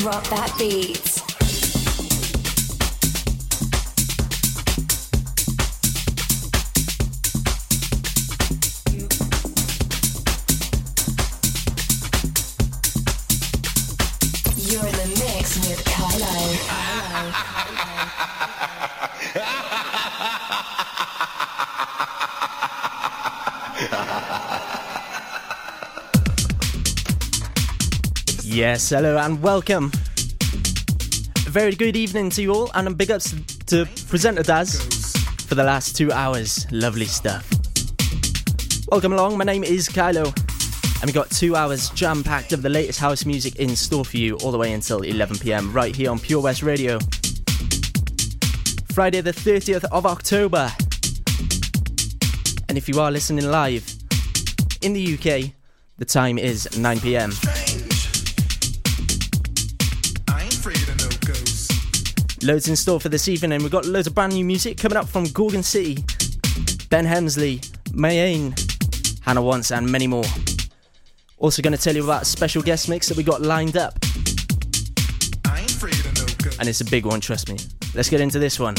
Drop that beat. Yes, hello and welcome. A very good evening to you all, and big ups to presenter Daz for the last two hours. Lovely stuff. Welcome along, my name is KAILO, and we got two hours jam packed of the latest house music in store for you all the way until 11 pm right here on Pure West Radio. Friday, the 30th of October. And if you are listening live in the UK, the time is 9 pm. Loads in store for this evening, and we've got loads of brand new music coming up from Gorgon City, Ben Hemsley, Mayane, Hannah Wants, and many more. Also, going to tell you about a special guest mix that we got lined up, and it's a big one, trust me. Let's get into this one.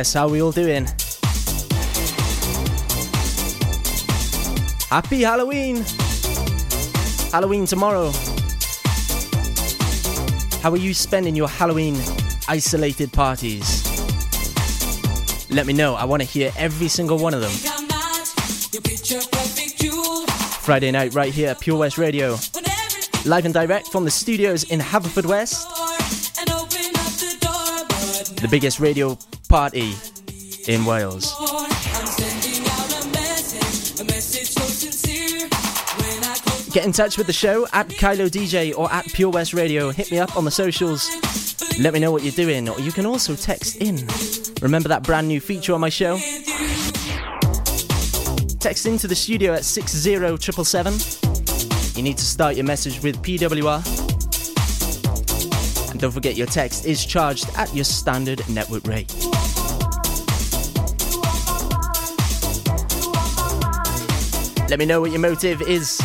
Yes, how we all doing? Happy Halloween! Halloween tomorrow. How are you spending your Halloween isolated parties? Let me know. I want to hear every single one of them. Friday night, right here, at Pure West Radio. Live and direct from the studios in Haverfordwest. The biggest radio party in Wales. Get in touch with the show at KAILO DJ or at Pure West Radio. Hit me up on the socials. Let me know what you're doing, or you can also text in. Remember that brand new feature on my show? Text into the studio at 60777. You need to start your message with PWR. And don't forget your text is charged at your standard network rate. Let me know what your motive is.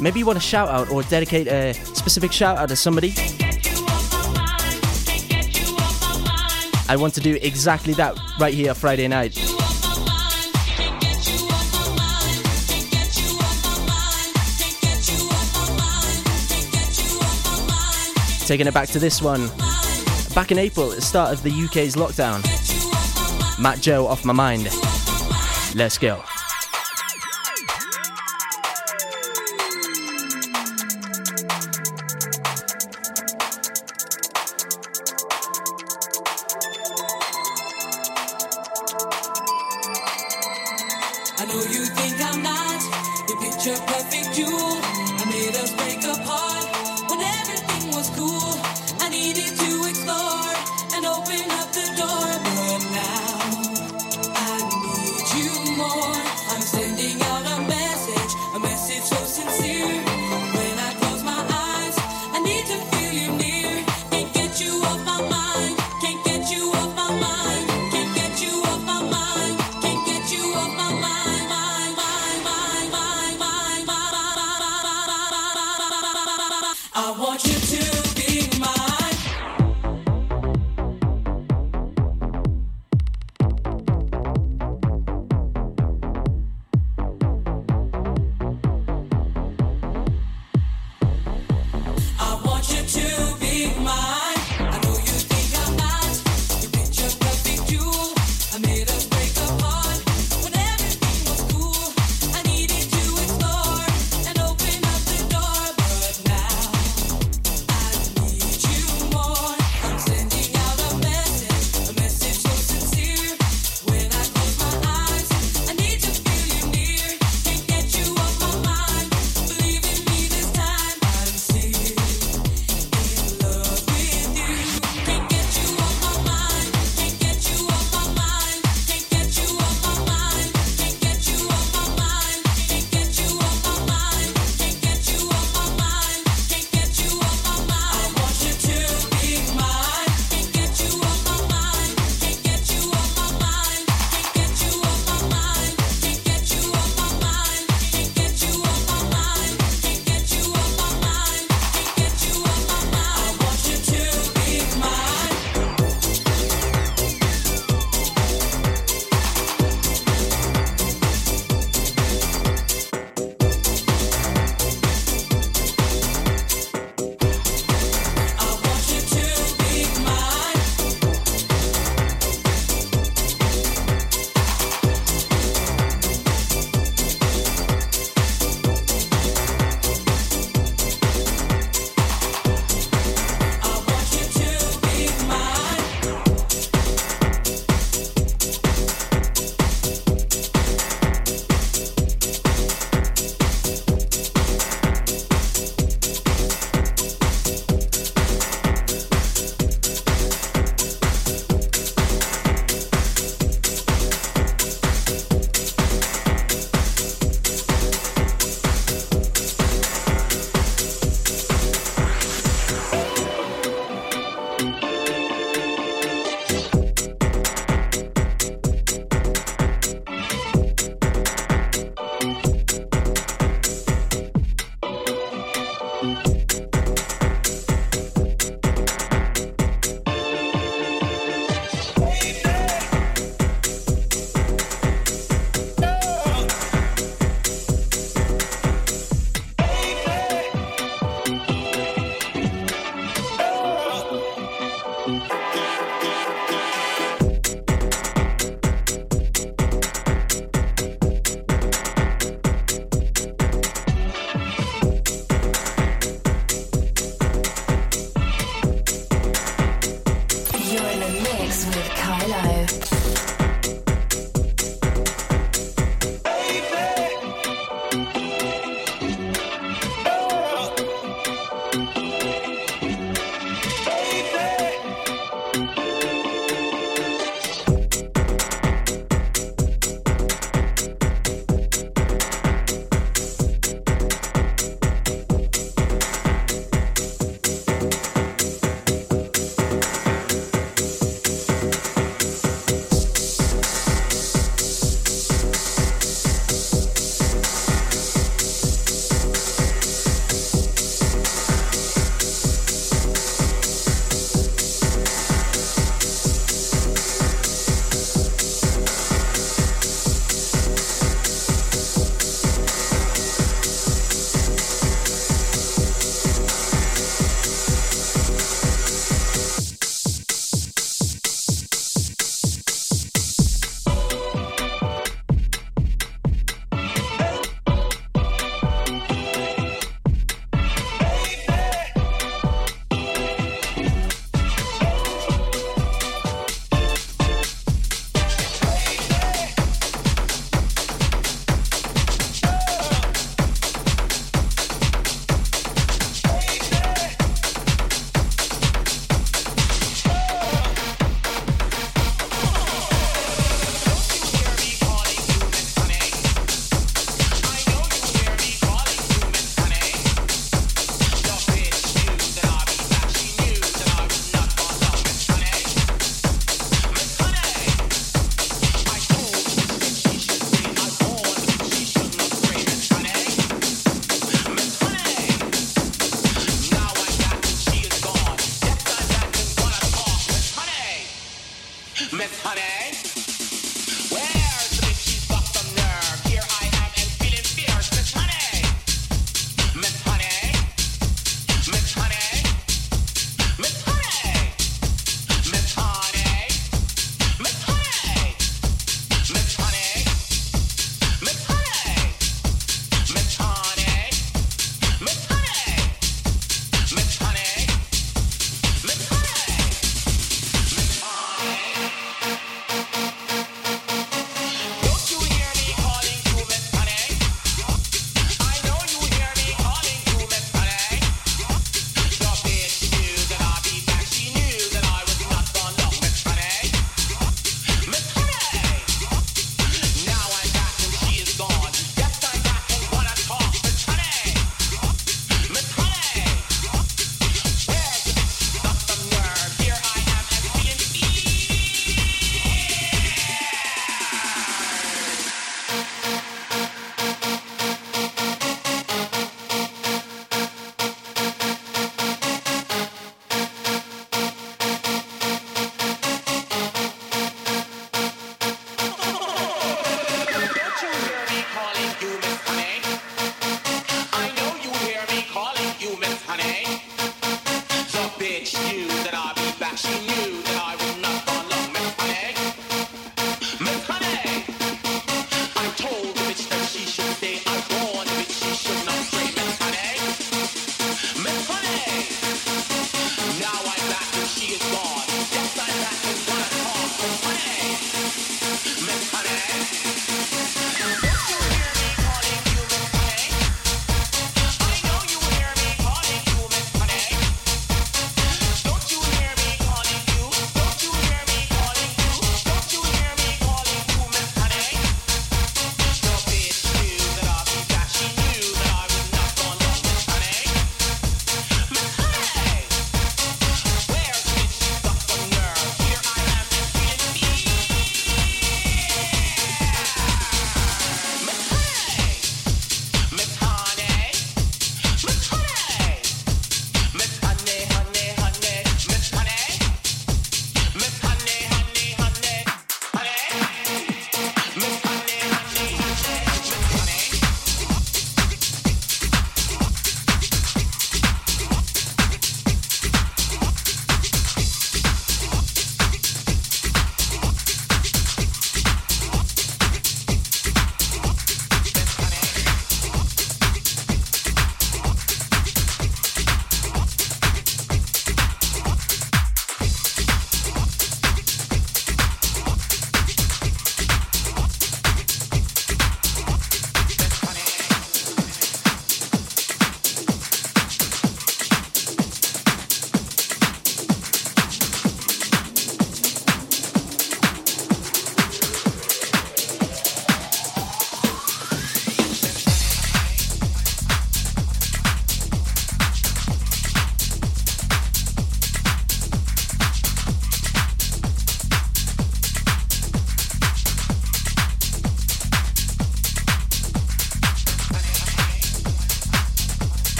Maybe you want to shout out or dedicate a specific shout out to somebody. I want to do exactly that right here Friday night. Taking it back to this one. Back in April, at the start of the UK's lockdown. Mat.Joe off my mind. Let's go. think I'm not your picture perfect you.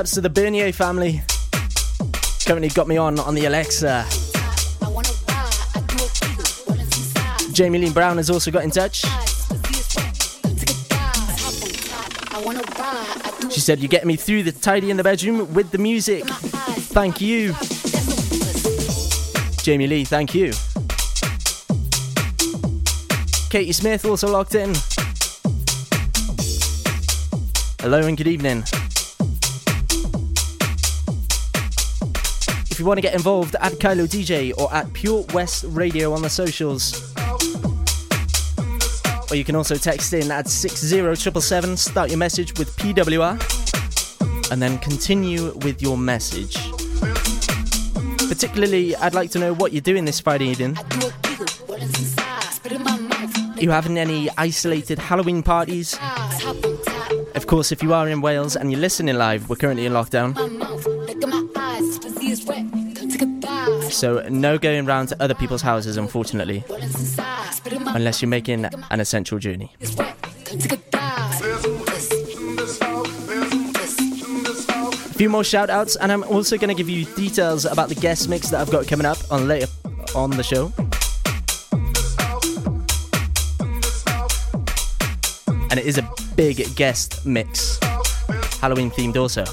ups to the Bernier family. Currently got me on on the Alexa. Jamie Lee Brown has also got in touch. She said, You get me through the tidy in the bedroom with the music. Thank you. Jamie Lee, thank you. Katie Smith also locked in. Hello and good evening. You want to get involved, at KAILO DJ or at Pure West Radio on the socials. Or you can also text in at 60777, start your message with PWR, and then continue with your message. Particularly, I'd like to know what you're doing this Friday evening. You having any isolated Halloween parties? Of course, if you are in Wales and you're listening live, we're currently in lockdown. So, no going round to other people's houses, unfortunately unless you're making an essential journey. A few more shout outs, and I'm also going to give you details about the guest mix that I've got coming up on later on the show. And it is a big guest mix, Halloween themed also.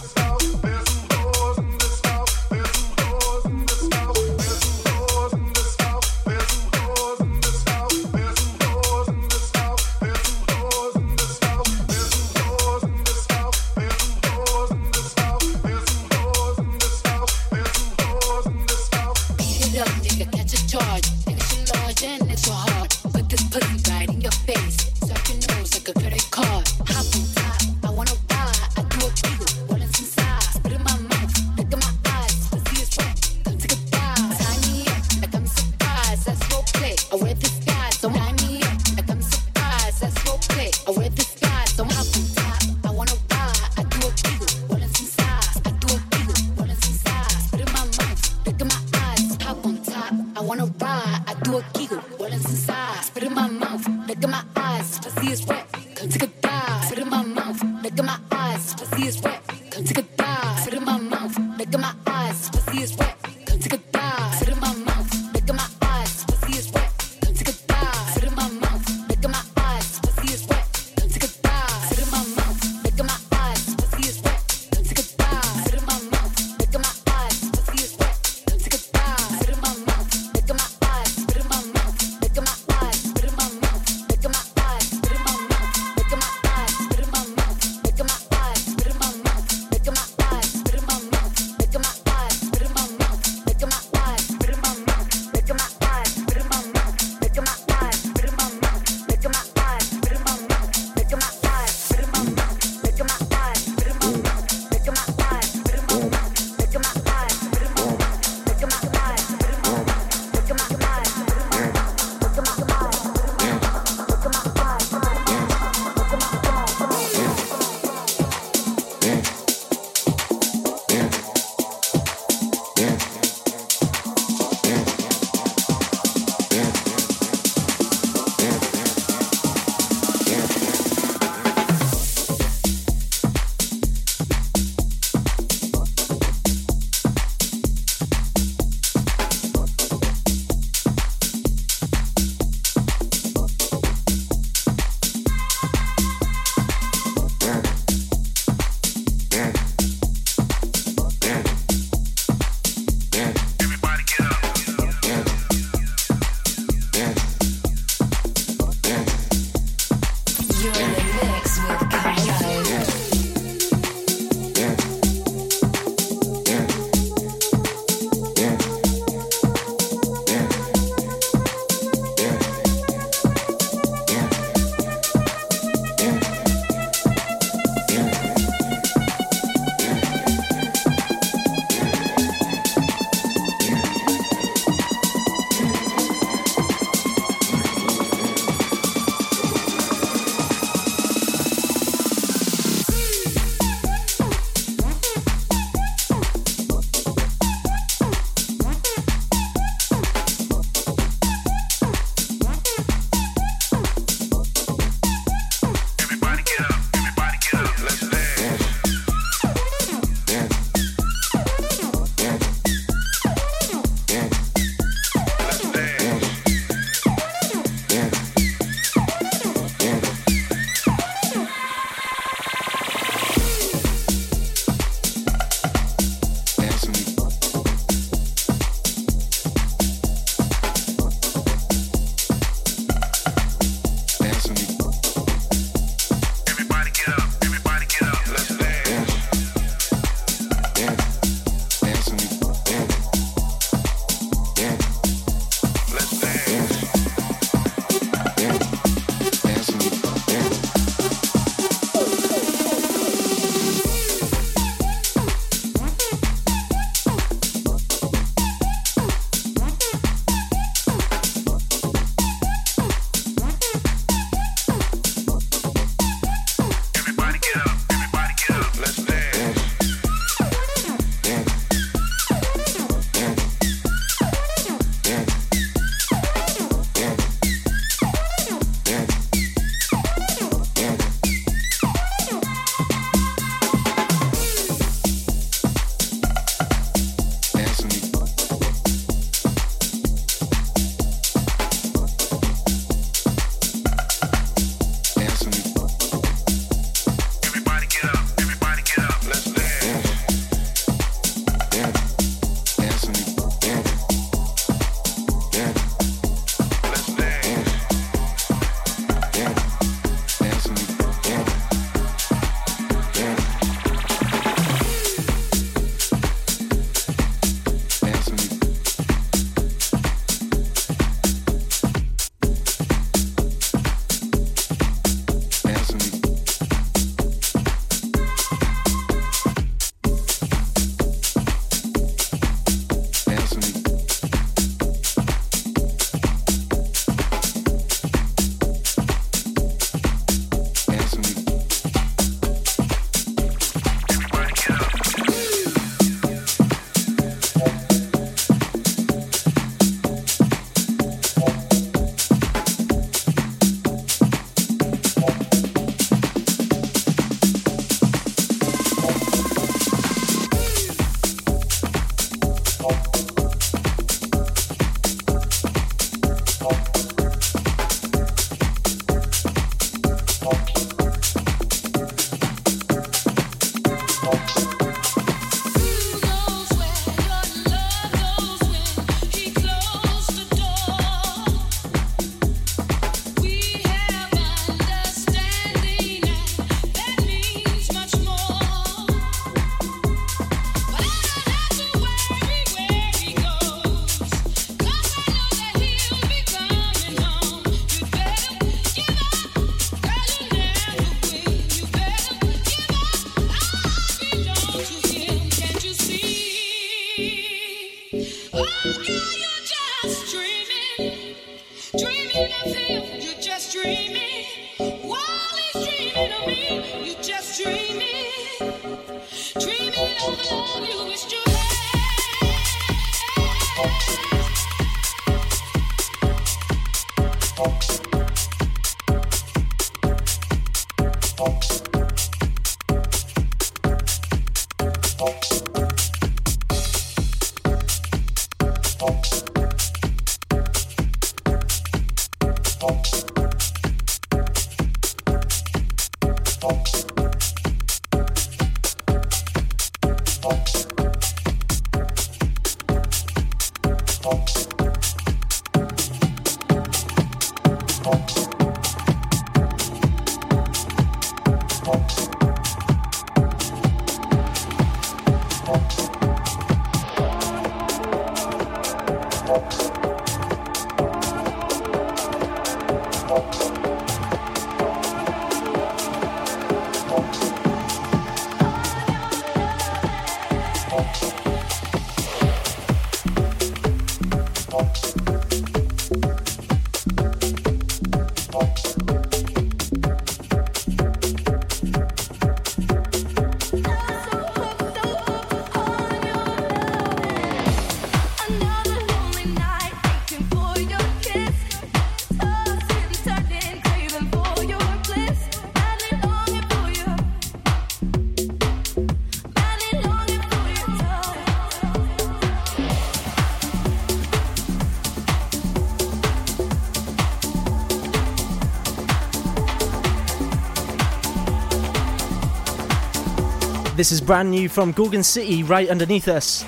This is brand new from Gorgon City, right underneath us.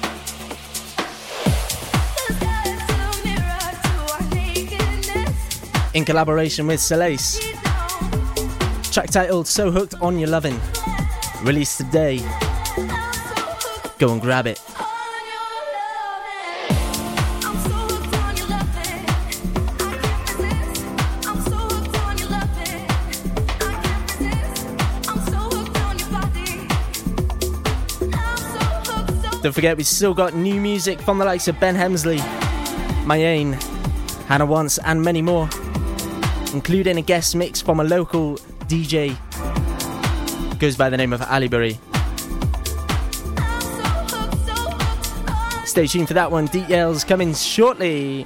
In collaboration with Solace. Track titled So Hooked on Your Lovin'. Released today. Go and grab it. Don't forget, we've still got new music from the likes of Ben Hemsley, Mayane, Hannah Wants, and many more, including a guest mix from a local DJ. Goes by the name of Alyberry. Stay tuned for that one. Details coming shortly.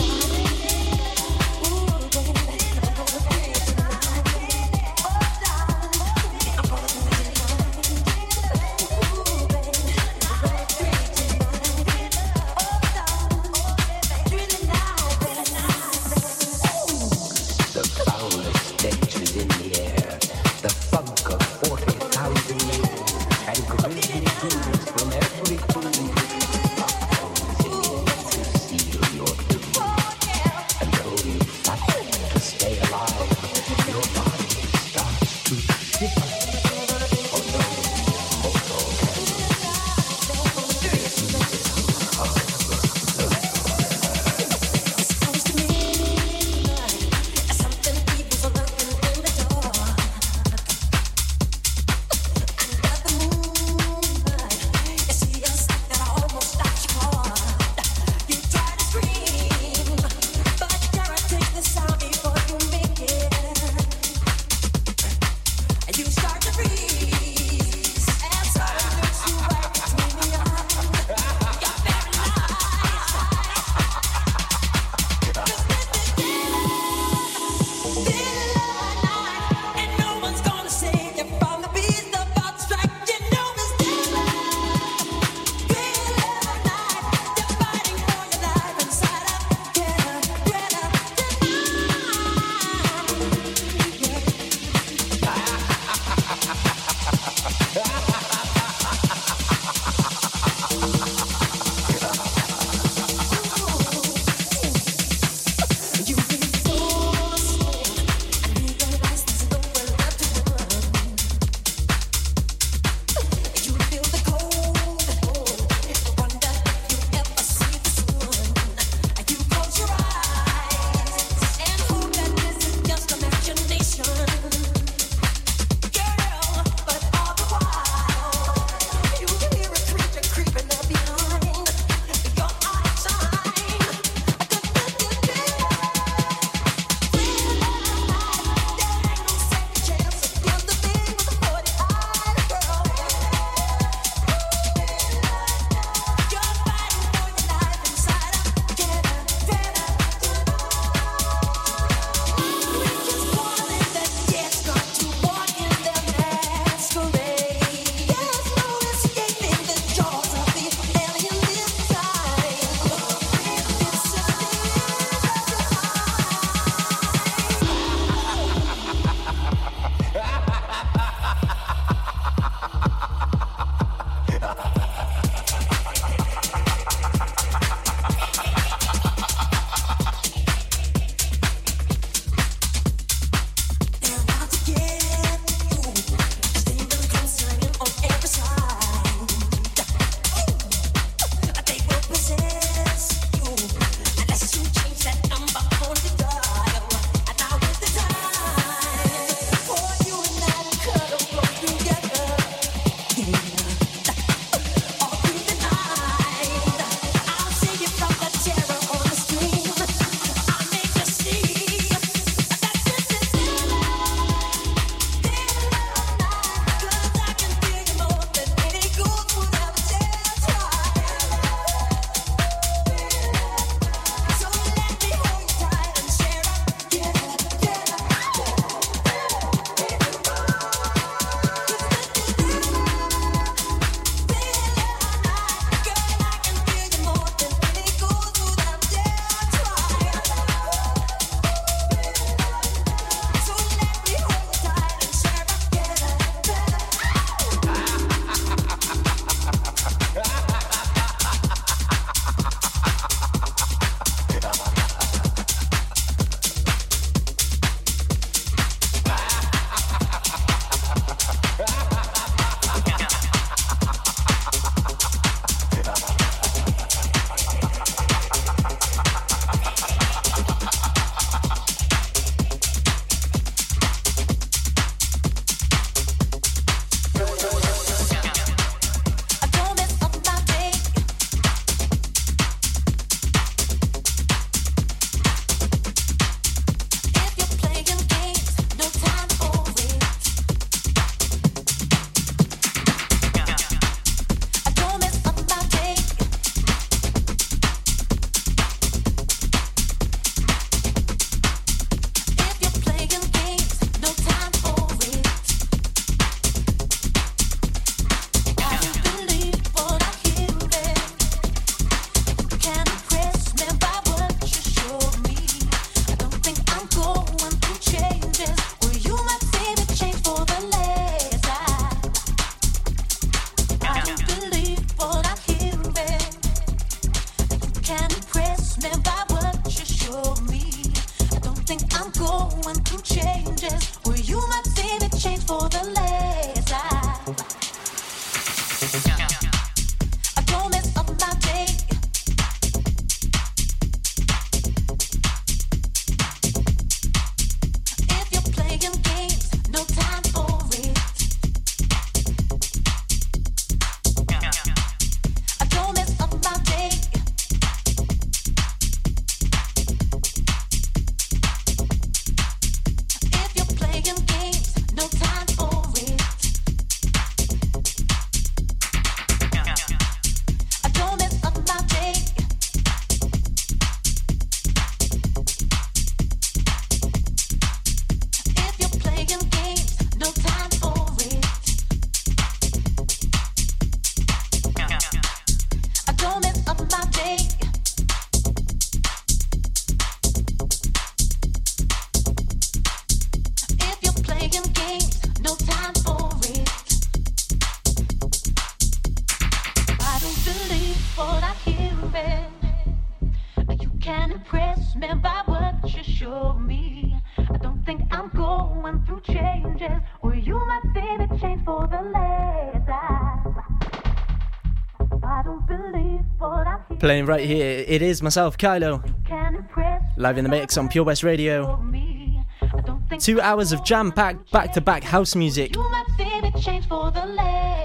Playing right here, it is myself, KAILO, live in the mix on Pure West Radio. Two hours of jam packed back to back house music.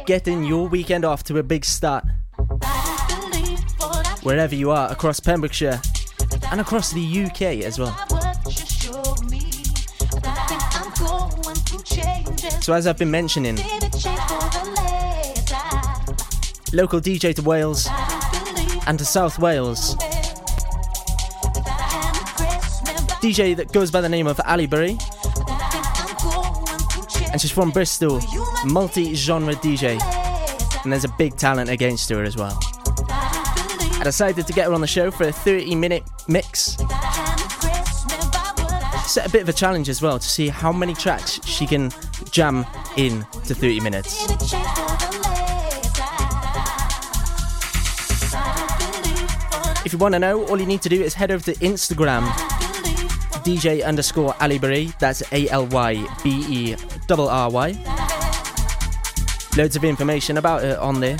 Getting your weekend off to a big start. Wherever you are across Pembrokeshire and across the UK as well. So, as I've been mentioning, local DJ to Wales and to South Wales. DJ that goes by the name of Alyberry. And she's from Bristol, multi genre DJ. And there's a big talent against her as well. I decided to get her on the show for a 30 minute mix. Set a bit of a challenge as well to see how many tracks she can jam in to 30 minutes. If you want to know, all you need to do is head over to Instagram, DJ underscore Alyberry. That's A L Y B E R R Y. Loads of information about it on there.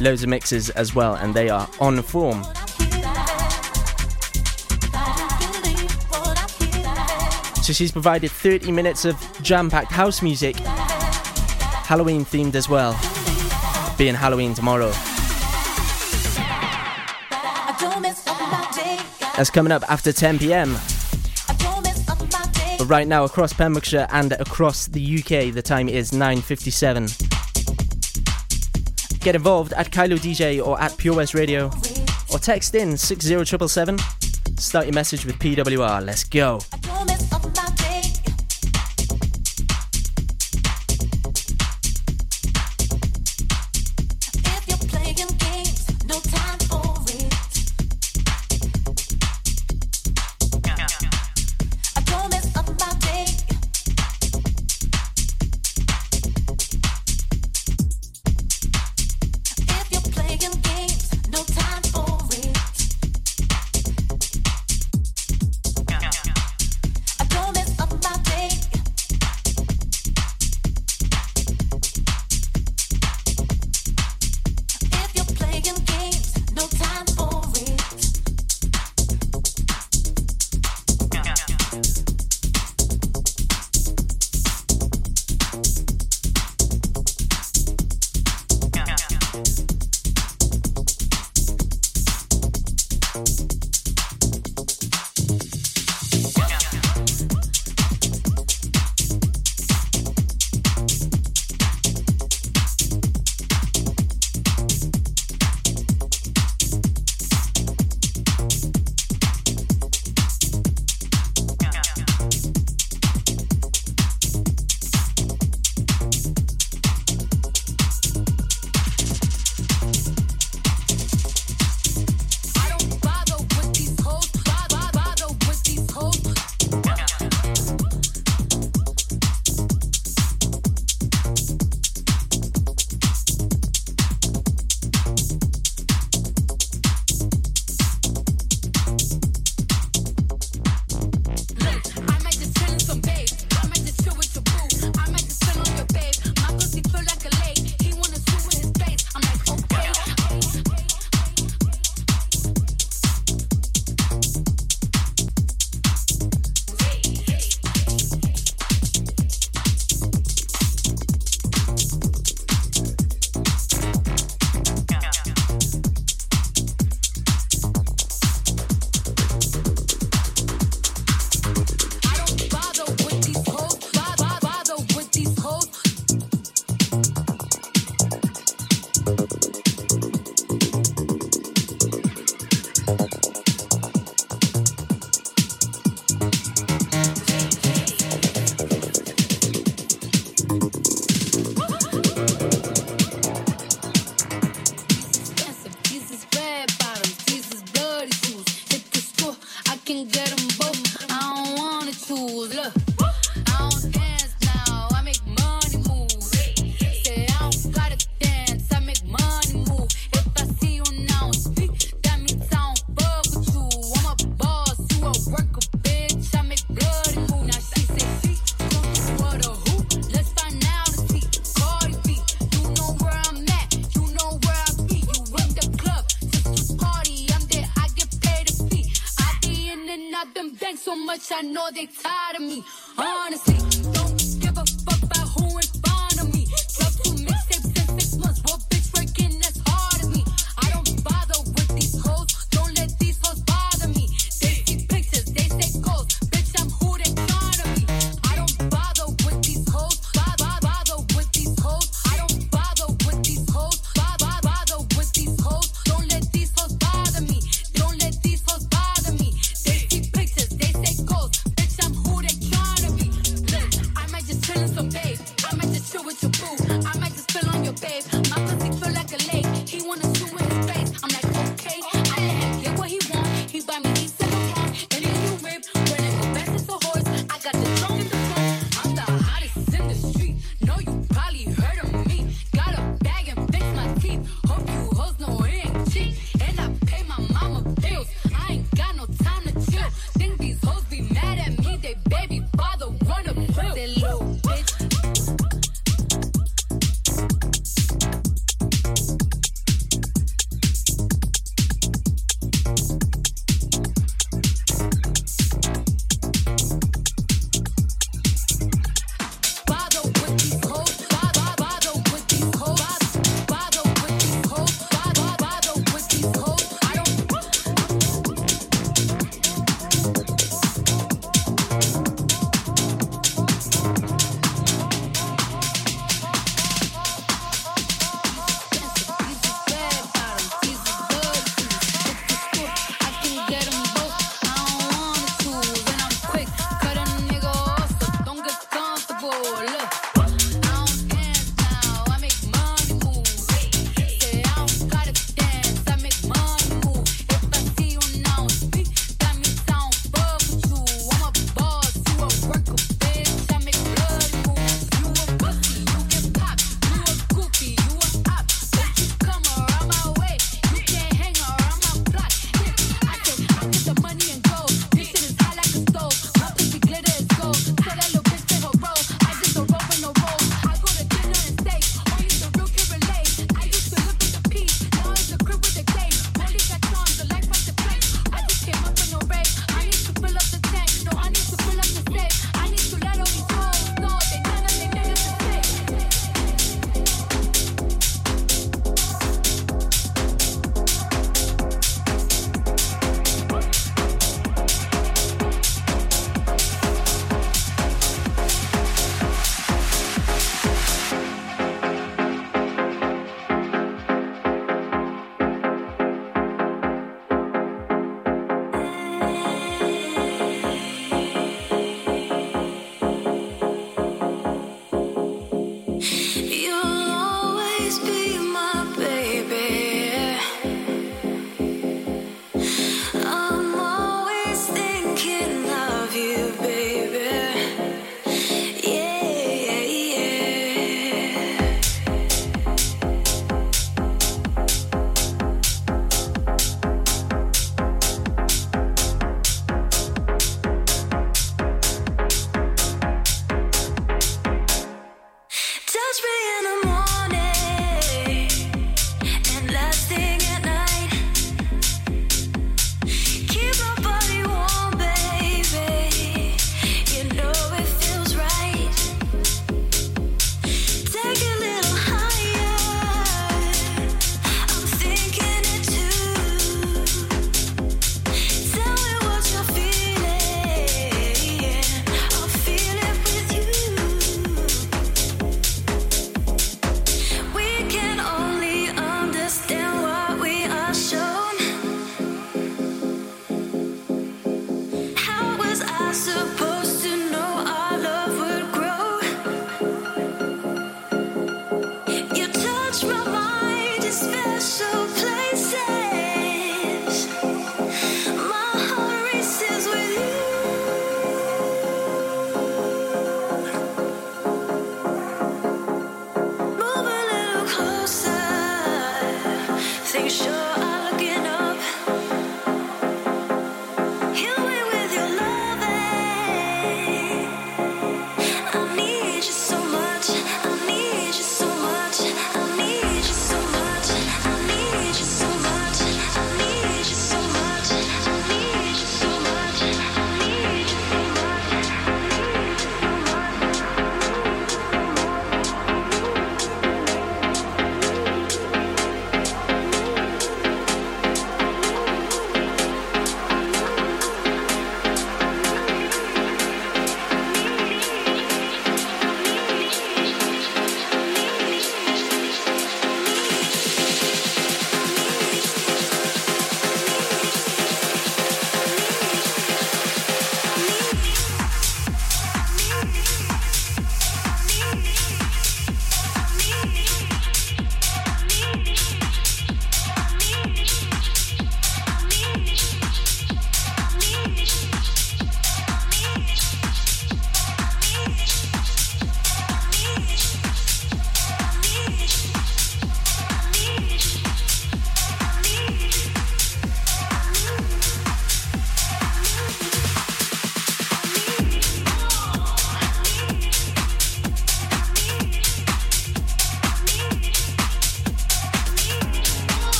Loads of mixes as well, and they are on form. So she's provided 30 minutes of jam packed house music, Halloween themed as well, being Halloween tomorrow. That's coming up after 10 pm. But right now, across Pembrokeshire and across the UK, the time is 9.57. Get involved at KAILO DJ or at Pure West Radio or text in 60777. Start your message with PWR. Let's go.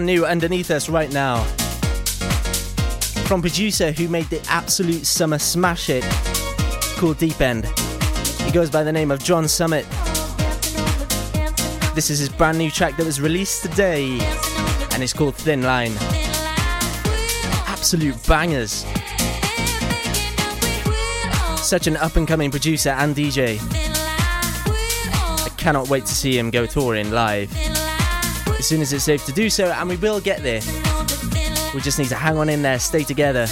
Brand new underneath us right now. From producer who made the absolute summer smash hit called Deep End. He goes by the name of John Summit. This is his brand new track that was released today and it's called Thin Line. Absolute bangers. Such an up and coming producer and DJ. I cannot wait to see him go touring live as soon as it's safe to do so, and we will get there. We just need to hang on in there, stay together,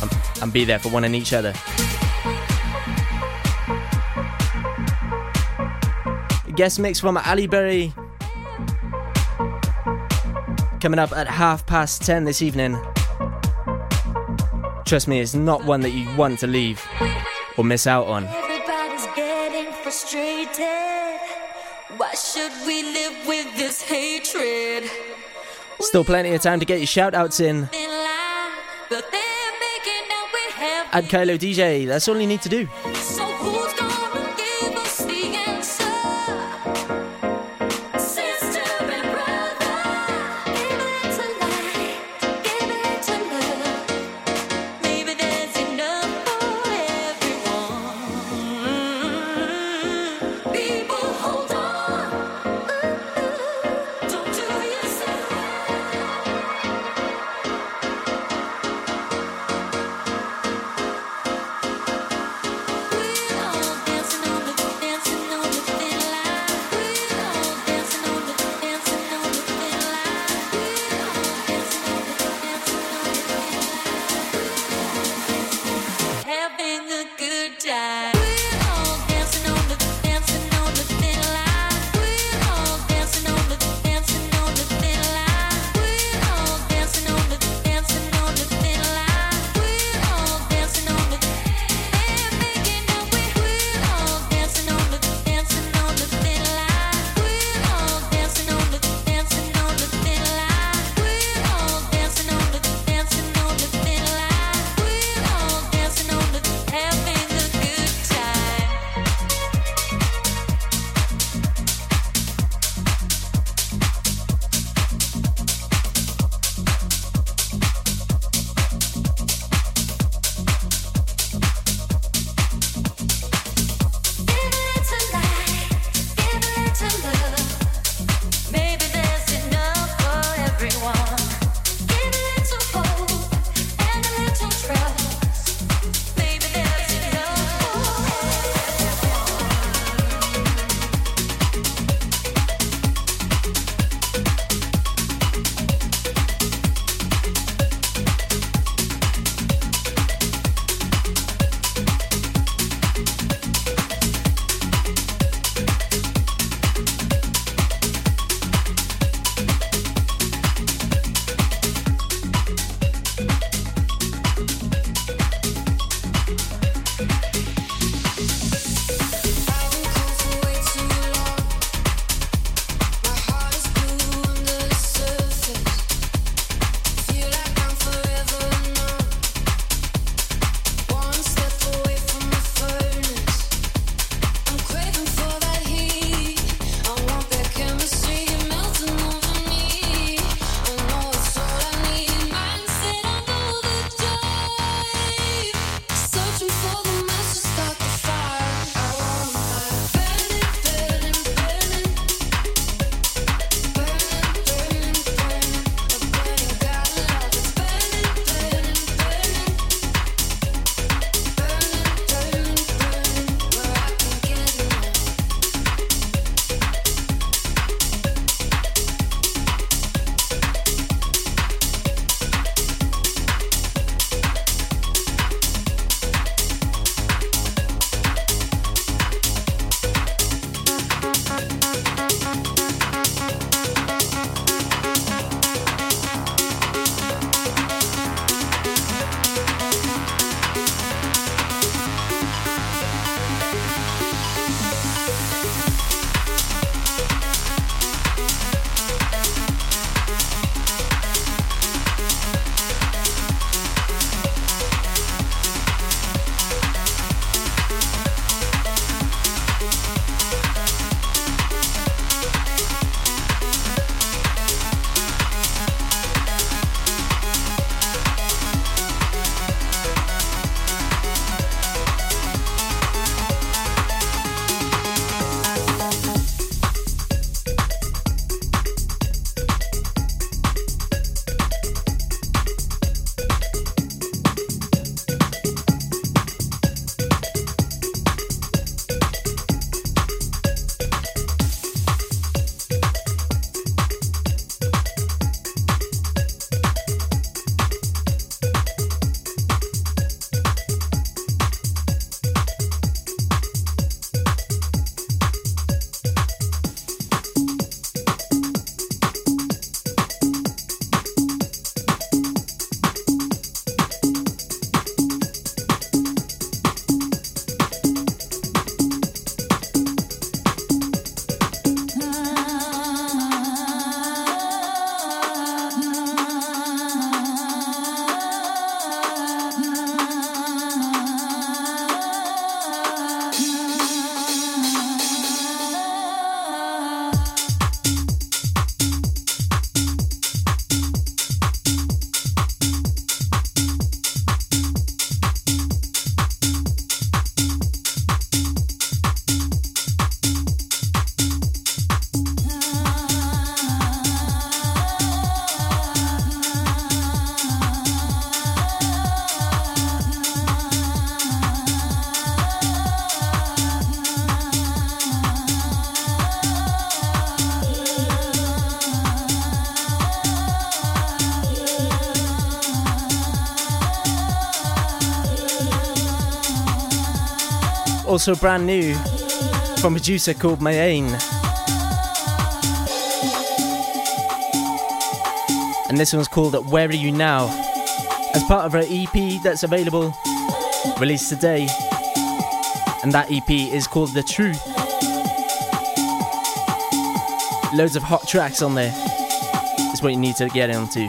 and, and be there for one and each other. Guest mix from Alyberry coming up at half past ten this evening. Trust me, it's not one that you want to leave or miss out on. Everybody's getting frustrated. Why should we Still plenty of time to get your shout outs in. In line, but they're making out we have. Add KAILO DJ, that's all you need to do. Also brand new from a producer called Mayane. And this one's called Where Are You Now? As part of her EP that's available, released today. And that EP is called The Truth. Loads of hot tracks on there. Is what you need to get into.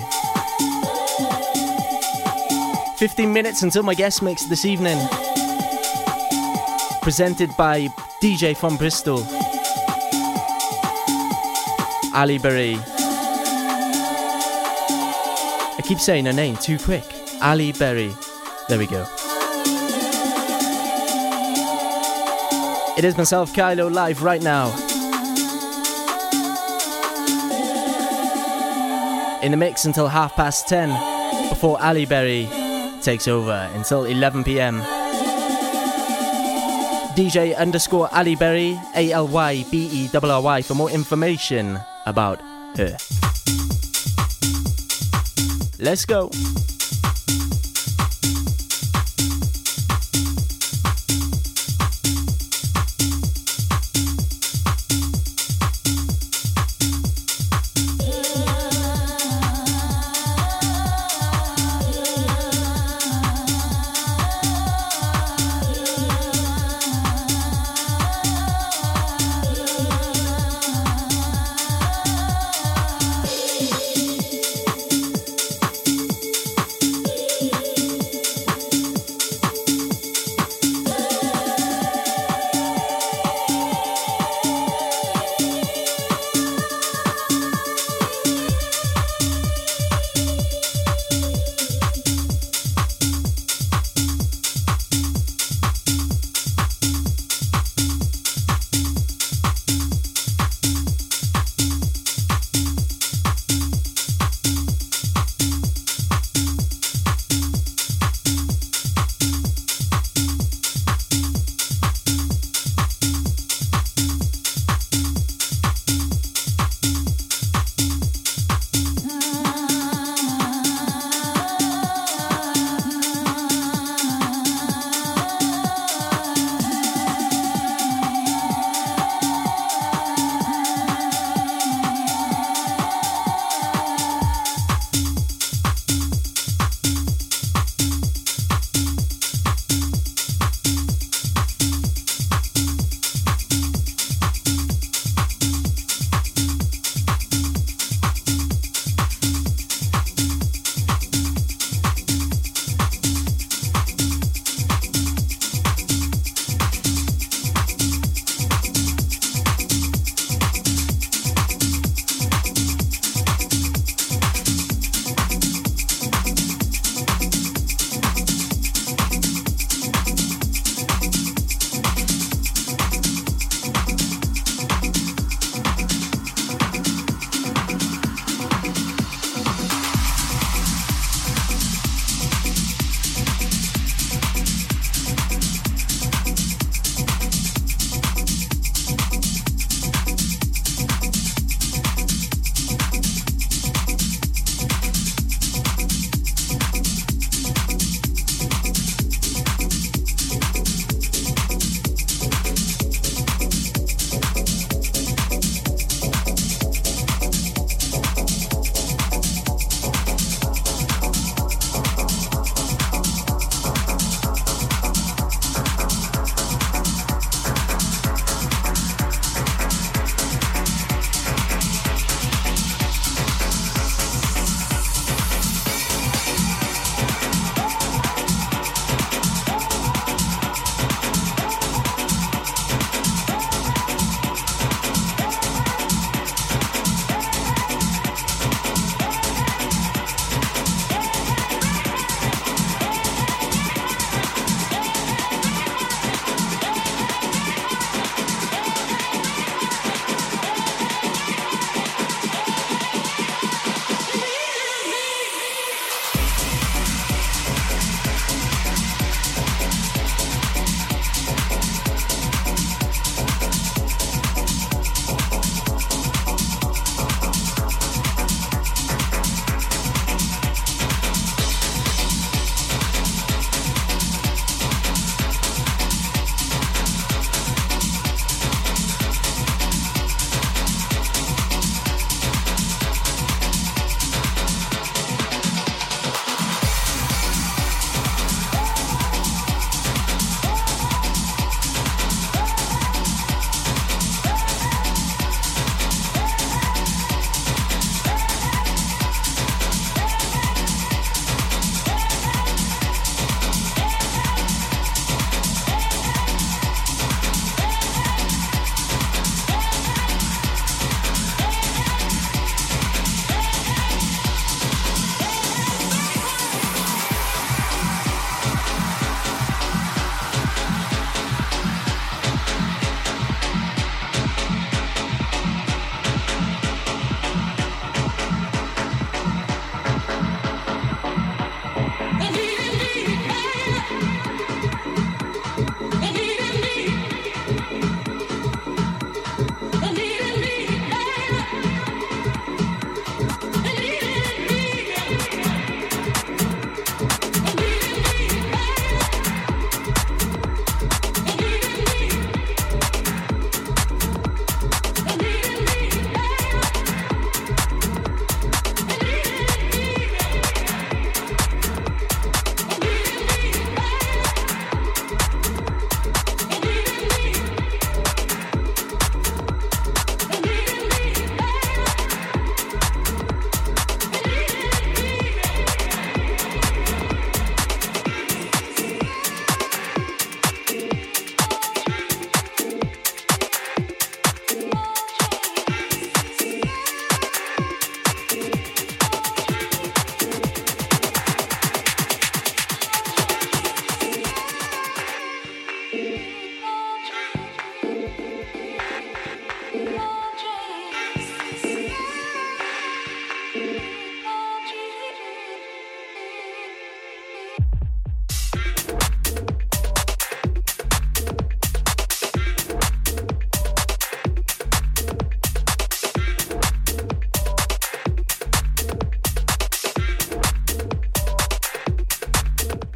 15 minutes until my guest mix this evening. Presented by DJ from Bristol, Alyberry. I keep saying her name too quick. Alyberry. There we go. It is myself, KAILO, live right now. In the mix until half past 10 before Alyberry takes over until 11 pm. DJ underscore Alyberry, A L Y B E R R Y, for more information about her. Let's go.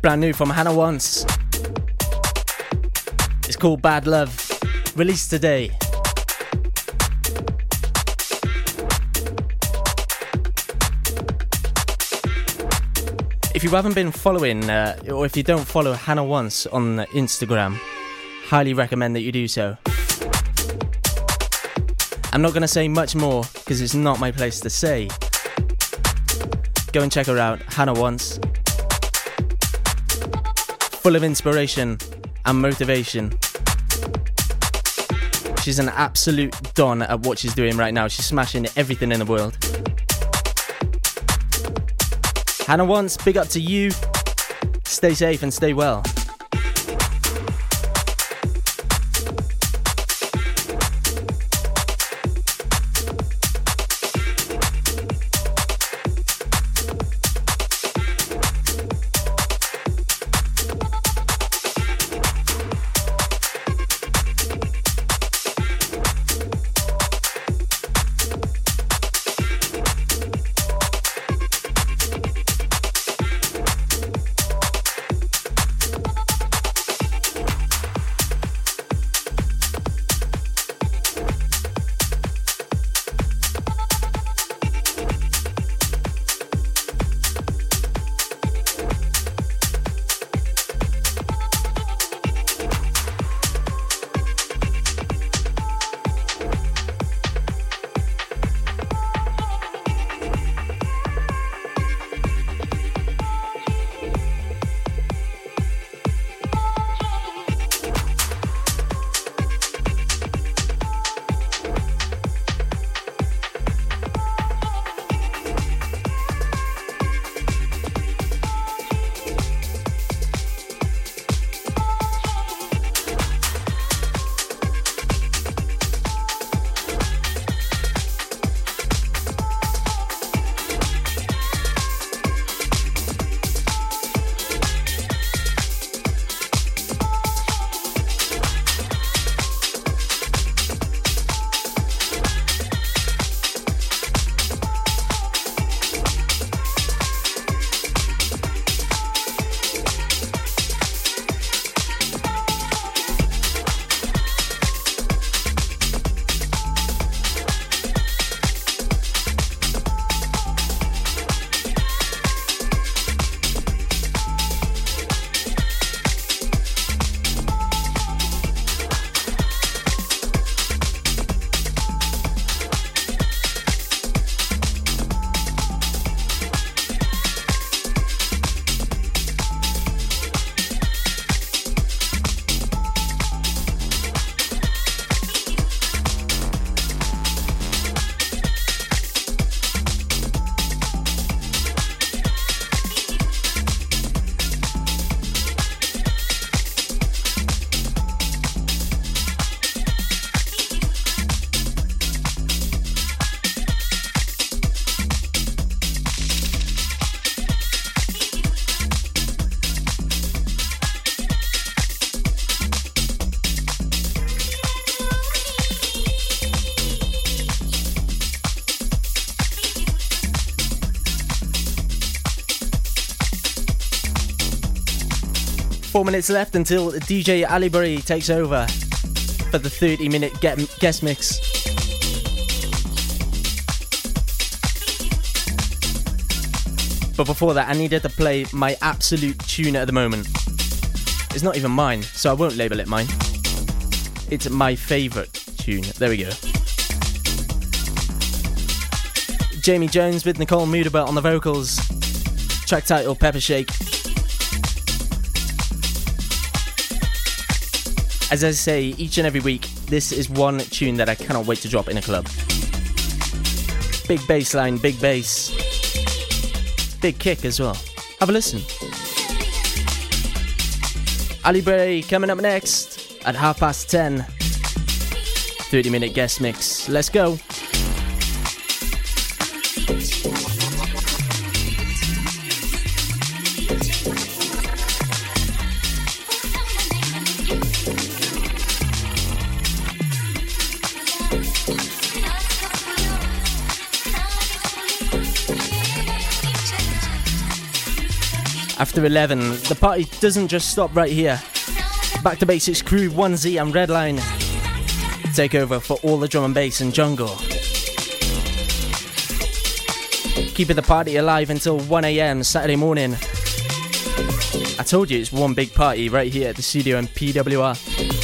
Brand new from Hannah Wants. It's called Bad Love. Released today. If you haven't been following, uh, or if you don't follow Hannah Wants on Instagram, highly recommend that you do so. I'm not going to say much more because it's not my place to say. Go and check her out, Hannah Wants. Full of inspiration and motivation. She's an absolute don at what she's doing right now. She's smashing everything in the world. Hannah Wants, big up to you. Stay safe and stay well. Four minutes left until DJ Alyberry takes over for the 30 minute guest mix. But before that, I needed to play my absolute tune at the moment. It's not even mine, so I won't label it mine. It's my favourite tune. There we go. Jamie Jones with Nicole Moudaber on the vocals. Track title Pepper Shake. As I say each and every week, this is one tune that I cannot wait to drop in a club. Big bass line, big bass, big kick as well. Have a listen. Alyberry coming up next at half past 10. 30 minute guest mix. Let's go. After 11, the party doesn't just stop right here. Back to Basics crew 1Z and Redline take over for all the drum and bass and jungle. Keeping the party alive until 1am Saturday morning. I told you it's one big party right here at the studio in PWR.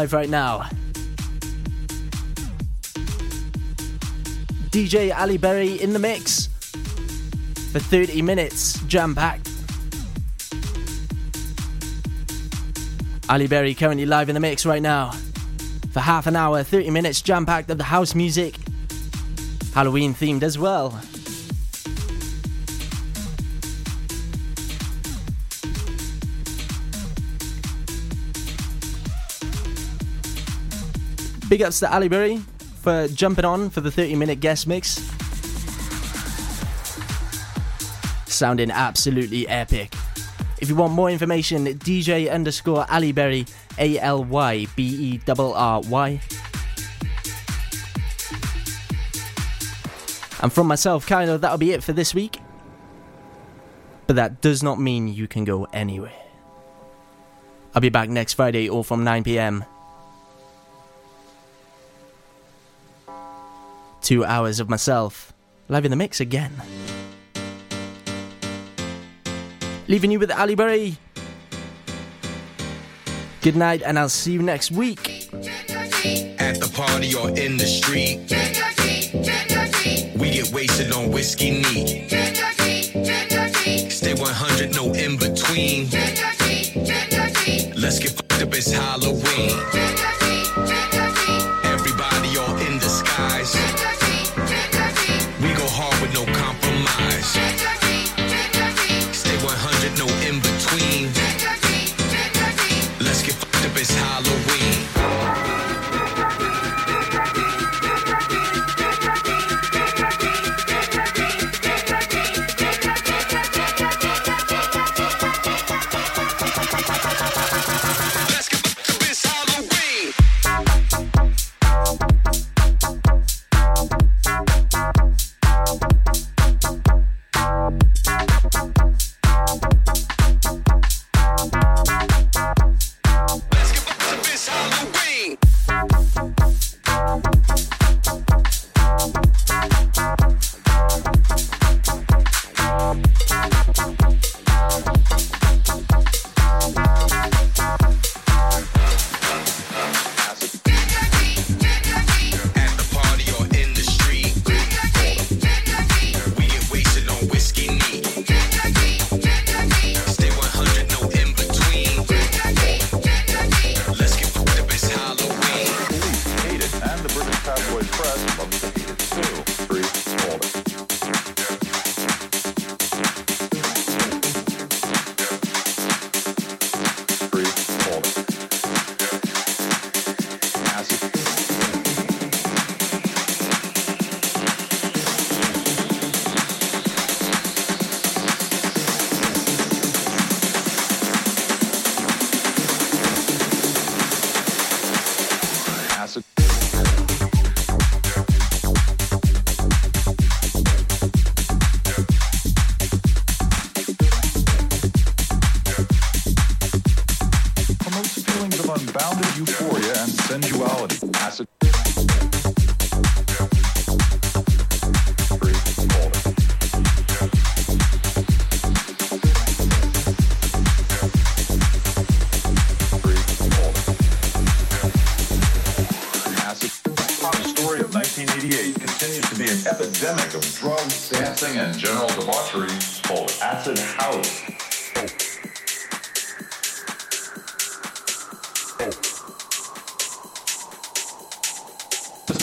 Live right now. DJ Alyberry in the mix for 30 minutes, jam packed. Alyberry currently live in the mix right now for half an hour, 30 minutes, jam packed of the house music, Halloween themed as well. Big ups to Alyberry for jumping on for the 30 minute guest mix. Sounding absolutely epic. If you want more information, DJ underscore Alyberry, A L Y B E R R Y. And from myself, KAILO, that'll be it for this week. But that does not mean you can go anywhere. I'll be back next Friday, all from 9 pm. Two hours of myself, live in the mix again. Leaving you with Alyberry. Good night, and I'll see you next week. At the party or in the street. We get wasted on whiskey neat. Stay 100, no in between. Let's get fucked up, it's Halloween. This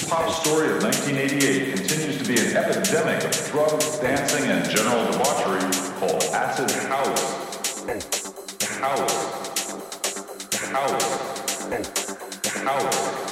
pop story of 1988 continues to be an epidemic of drugs, dancing, and general debauchery called acid house. House. House. House.